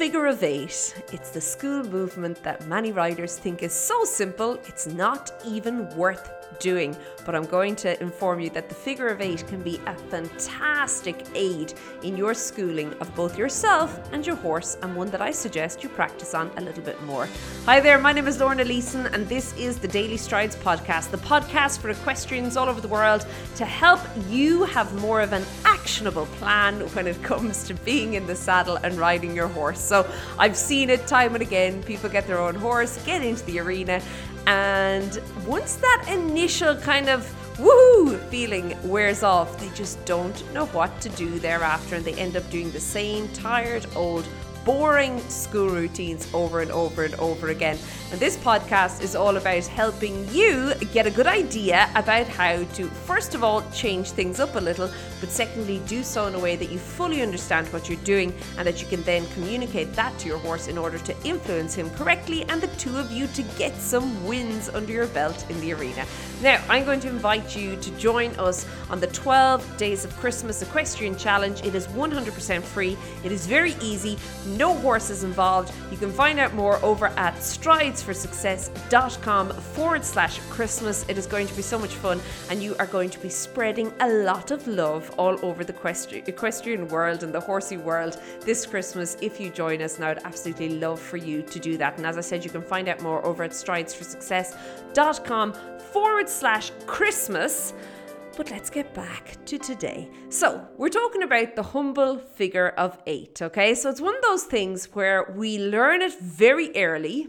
figure of eight. It's the school movement that many riders think is so simple, it's not even worth doing. But I'm going to inform you that the figure of eight can be a fantastic aid in your schooling of both yourself and your horse, and one that I suggest you practice on a little bit more. Hi there, my name is Lorna Leeson, and this is the Daily Strides podcast, the podcast for equestrians all over the world to help you have more of an actionable plan when it comes to being in the saddle and riding your horse. So I've seen it time and again. People get their own horse, get into the arena, and once that initial kind of woohoo feeling wears off, they just don't know what to do thereafter and they end up doing the same tired old boring school routines over and over and over again. And this podcast is all about helping you get a good idea about how to, first of all, change things up a little, but secondly, do so in a way that you fully understand what you're doing and that you can then communicate that to your horse in order to influence him correctly and the two of you to get some wins under your belt in the arena. Now, I'm going to invite you to join us on the 12 Days of Christmas Equestrian Challenge. It is 100% free, it is very easy, no horses involved. You can find out more over at stridesforsuccess.com forward slash Christmas. It is going to be so much fun, and you are going to be spreading a lot of love all over the equestrian world and the horsey world this Christmas if you join us. And I would absolutely love for you to do that. And as I said, you can find out more over at stridesforsuccess.com forward slash Christmas. But let's get back to today. So, we're talking about the humble figure of eight, okay? So, it's one of those things where we learn it very early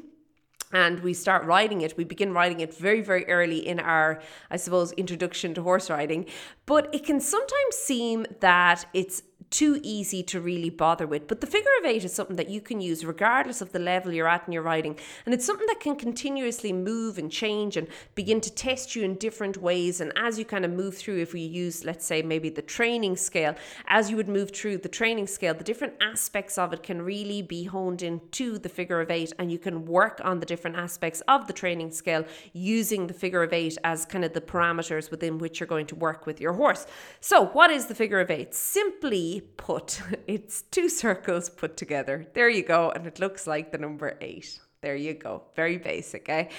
and we start riding it. We begin riding it very, very early in our, I suppose, introduction to horse riding. But it can sometimes seem that it's too easy to really bother with. But the figure of eight is something that you can use regardless of the level you're at in your riding. And it's something that can continuously move and change and begin to test you in different ways. And as you kind of move through, if we use, let's say, maybe the training scale, as you would move through the training scale, the different aspects of it can really be honed into the figure of eight. And you can work on the different aspects of the training scale using the figure of eight as kind of the parameters within which you're going to work with your horse. So, what is the figure of eight? Simply put. It's two circles put together. There you go. And it looks like the number eight. There you go. Very basic, eh?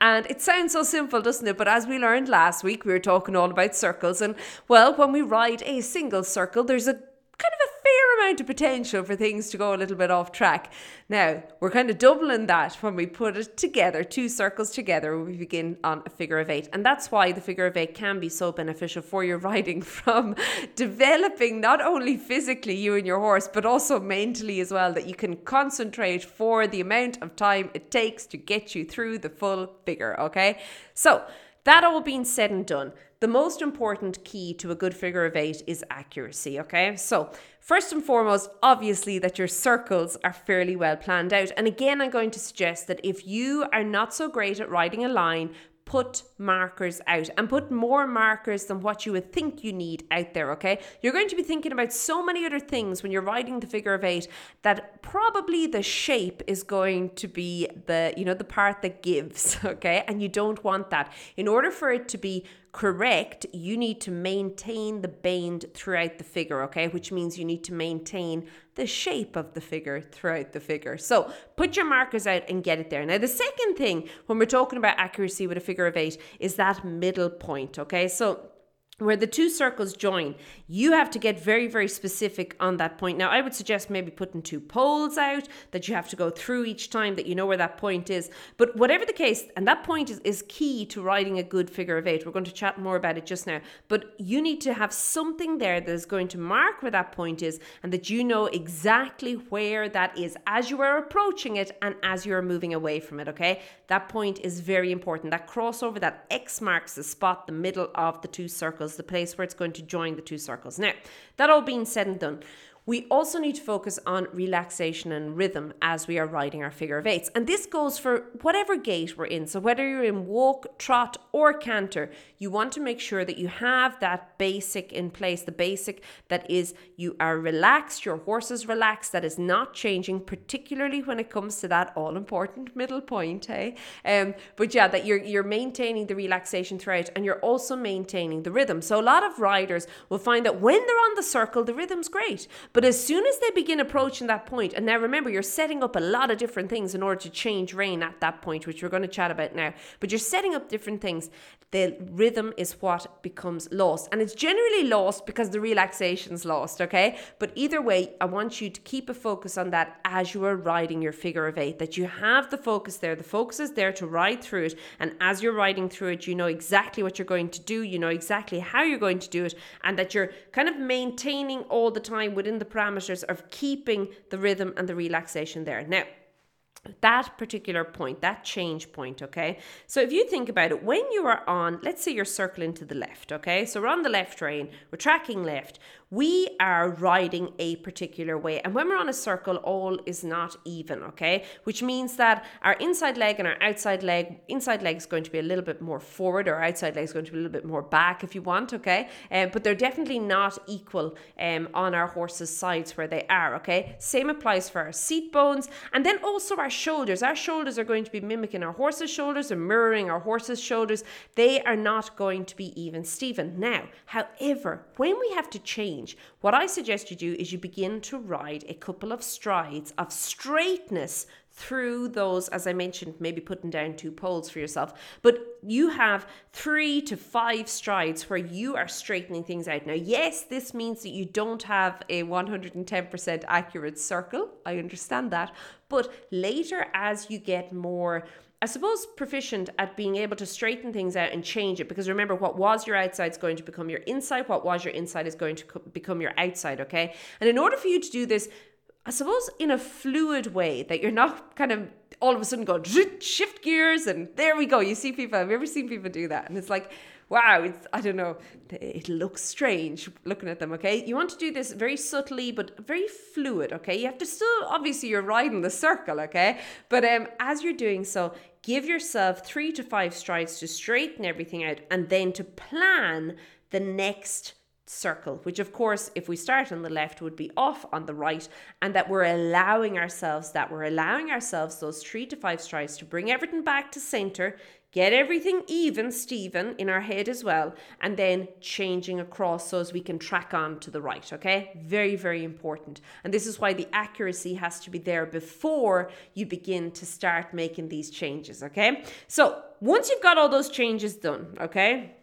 And it sounds so simple, doesn't it? But as we learned last week, we were talking all about circles. And well, when we ride a single circle, there's a kind of a fair amount of potential for things to go a little bit off track. Now, we're kind of doubling that when we put it together, two circles together, we begin on a figure of eight. And that's why the figure of eight can be so beneficial for your riding from developing not only physically you and your horse, but also mentally as well, that you can concentrate for the amount of time it takes to get you through the full figure, okay? So, that all being said and done, the most important key to a good figure of eight is accuracy, okay? So, first and foremost, obviously, that your circles are fairly well planned out. And again, I'm going to suggest that if you are not so great at writing a line, put markers out and put more markers than what you would think you need out there, okay? You're going to be thinking about so many other things when you're writing the figure of eight that probably the shape is going to be the, you know, the part that gives, okay? And you don't want that. In order for it to be correct, you need to maintain the bend throughout the figure, okay? Which means you need to maintain the shape of the figure throughout the figure. So put your markers out and get it there. Now, the second thing when we're talking about accuracy with a figure of eight is that middle point, okay? So where the two circles join, you have to get very, very specific on that point. Now, I would suggest maybe putting two poles out that you have to go through each time that you know where that point is. But whatever the case, and that point is, is key to riding a good figure of eight. We're going to chat more about it just now. But you need to have something there that is going to mark where that point is and that you know exactly where that is as you are approaching it and as you are moving away from it, okay? That point is very important. That crossover, that X marks the spot, the middle of the two circles the place where it's going to join the two circles. Now, that all being said and done, we also need to focus on relaxation and rhythm as we are riding our figure of eights. And this goes for whatever gait we're in. So, whether you're in walk, trot, or canter, you want to make sure that you have that basic in place the basic that is you are relaxed, your horse is relaxed, that is not changing, particularly when it comes to that all important middle point. Hey? Um, but yeah, that you're, you're maintaining the relaxation throughout and you're also maintaining the rhythm. So, a lot of riders will find that when they're on the circle, the rhythm's great. But as soon as they begin approaching that point, and now remember, you're setting up a lot of different things in order to change rein at that point, which we're going to chat about now, but you're setting up different things. The rhythm is what becomes lost. And it's generally lost because the relaxation's lost, okay? But either way, I want you to keep a focus on that as you are riding your figure of eight, that you have the focus there. The focus is there to ride through it. And as you're riding through it, you know exactly what you're going to do, you know exactly how you're going to do it, and that you're kind of maintaining all the time within the parameters of keeping the rhythm and the relaxation there. Now, that particular point, that change point, okay? So if you think about it, when you are on, let's say you're circling to the left, okay? So we're on the left rein, we're tracking left we are riding a particular way. And when we're on a circle, all is not even, okay? Which means that our inside leg and our outside leg, inside leg is going to be a little bit more forward, or outside leg is going to be a little bit more back if you want, okay? Um, but they're definitely not equal um, on our horse's sides where they are, okay? Same applies for our seat bones and then also our shoulders. Our shoulders are going to be mimicking our horse's shoulders and mirroring our horse's shoulders. They are not going to be even Stephen. Now, however, when we have to change. What I suggest you do is you begin to ride a couple of strides of straightness through those, as I mentioned, maybe putting down two poles for yourself. But you have three to five strides where you are straightening things out. Now, yes, this means that you don't have a 110% accurate circle. I understand that. But later, as you get more I suppose, proficient at being able to straighten things out and change it. Because remember, what was your outside is going to become your inside, what was your inside is going to co- become your outside, okay? And in order for you to do this, I suppose, in a fluid way, that you're not kind of all of a sudden going shift gears and there we go. You see people, have you ever seen people do that? And it's like, wow, it's, I don't know, it looks strange looking at them, okay? You want to do this very subtly, but very fluid, okay? You have to still, obviously, you're riding the circle, okay? But um, as you're doing so, give yourself three to five strides to straighten everything out and then to plan the next circle, which of course, if we start on the left, would be off on the right, and that we're allowing ourselves that we're allowing ourselves those three to five strides to bring everything back to center, get everything even, Stephen, in our head as well, and then changing across so as we can track on to the right. Okay, very, very important. And this is why the accuracy has to be there before you begin to start making these changes. Okay, so once you've got all those changes done, okay.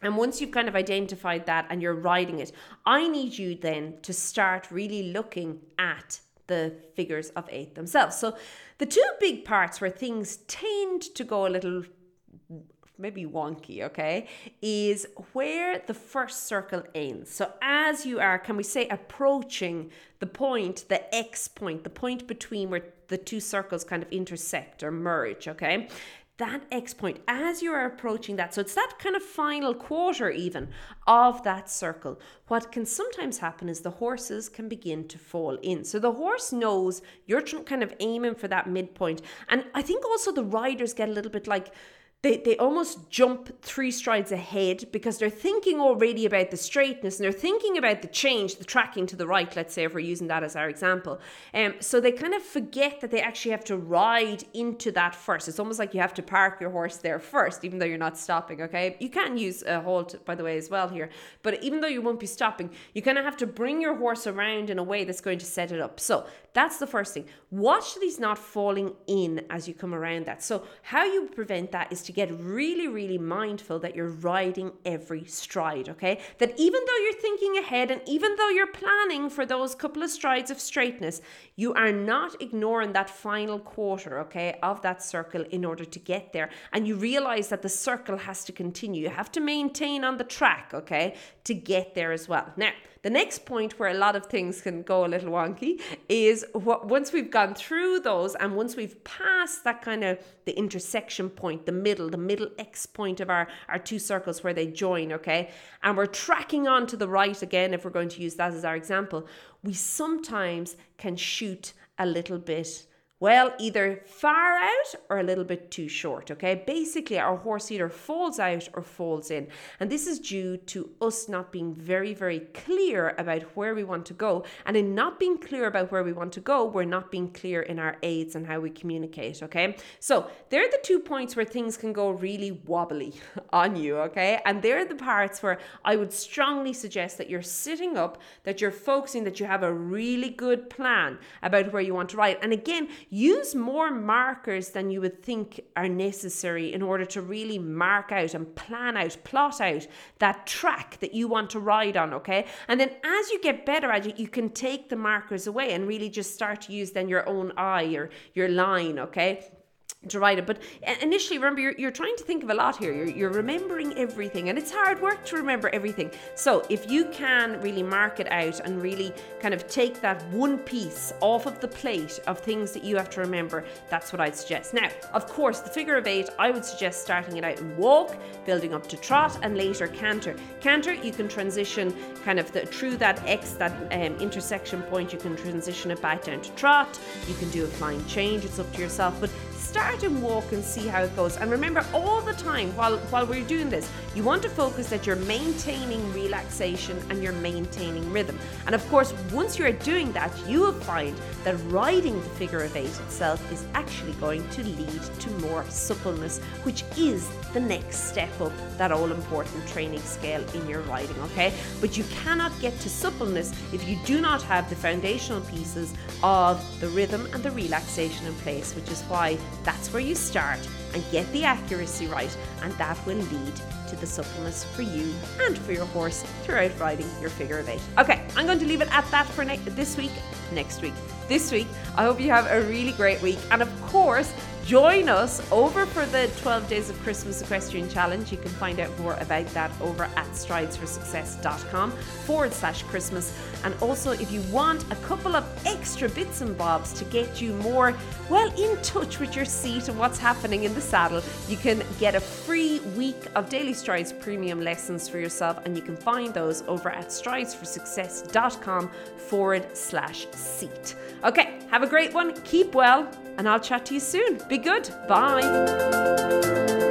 And once you've kind of identified that and you're riding it, I need you then to start really looking at the figures of eight themselves. So, the two big parts where things tend to go a little maybe wonky, okay, is where the first circle ends. So as you are, can we say, approaching the point, the X point, the point between where the two circles kind of intersect or merge, okay? That X point, as you are approaching that, so it's that kind of final quarter even of that circle. What can sometimes happen is the horses can begin to fall in. So the horse knows you're kind of aiming for that midpoint. And I think also the riders get a little bit like, they, they almost jump three strides ahead because they're thinking already about the straightness and they're thinking about the change, the tracking to the right, let's say, if we're using that as our example. Um, so they kind of forget that they actually have to ride into that first. It's almost like you have to park your horse there first, even though you're not stopping, okay? You can use a halt, by the way, as well here. But even though you won't be stopping, you kind of have to bring your horse around in a way that's going to set it up. So that's the first thing. Watch these not falling in as you come around that. So how you prevent that is to get really, really mindful that you're riding every stride, okay? That even though you're thinking ahead and even though you're planning for those couple of strides of straightness, you are not ignoring that final quarter, okay, of that circle in order to get there. And you realize that the circle has to continue. You have to maintain on the track, okay, to get there as well. Now, the next point where a lot of things can go a little wonky is what, once we've gone through those and once we've passed that kind of the intersection point, the middle, the middle X point of our, our two circles where they join, okay? And we're tracking on to the right again, if we're going to use that as our example, we sometimes can shoot a little bit Well, either far out or a little bit too short, okay? Basically, our horse either falls out or falls in. And this is due to us not being very, very clear about where we want to go. And in not being clear about where we want to go, we're not being clear in our aids and how we communicate, okay? So, they're the two points where things can go really wobbly on you, okay? And they're the parts where I would strongly suggest that you're sitting up, that you're focusing, that you have a really good plan about where you want to ride. And again, use more markers than you would think are necessary in order to really mark out and plan out, plot out that track that you want to ride on, okay? And then as you get better at it, you can take the markers away and really just start to use then your own eye or your line, okay? To write it. But initially, remember, you're, you're trying to think of a lot here. You're, you're remembering everything, and it's hard work to remember everything. So, if you can really mark it out and really kind of take that one piece off of the plate of things that you have to remember, that's what I'd suggest. Now, of course, the figure of eight, I would suggest starting it out in walk, building up to trot, and later canter. Canter, you can transition kind of the, through that X, that um, intersection point, you can transition it back down to trot. You can do a flying change, it's up to yourself. But start and walk and see how it goes. And remember, all the time while, while we're doing this, you want to focus that you're maintaining relaxation and you're maintaining rhythm. And of course, once you're doing that, you will find that riding the figure of eight itself is actually going to lead to more suppleness, which is the next step up that all important training scale in your riding, okay? But you cannot get to suppleness if you do not have the foundational pieces of the rhythm and the relaxation in place, which is why that's where you start and get the accuracy right, and that will lead to the suppleness for you and for your horse throughout riding your figure of eight. Okay, I'm going to leave it at that for ne- this week. Next week, this week, I hope you have a really great week, and of course, Join us over for the 12 Days of Christmas Equestrian Challenge. You can find out more about that over at stridesforsuccess.com forward slash Christmas. And also, if you want a couple of extra bits and bobs to get you more, well, in touch with your seat and what's happening in the saddle, you can get a free week of Daily Strides premium lessons for yourself. And you can find those over at stridesforsuccess.com forward slash seat. Okay, have a great one. Keep well and I'll chat to you soon. Be good. Bye.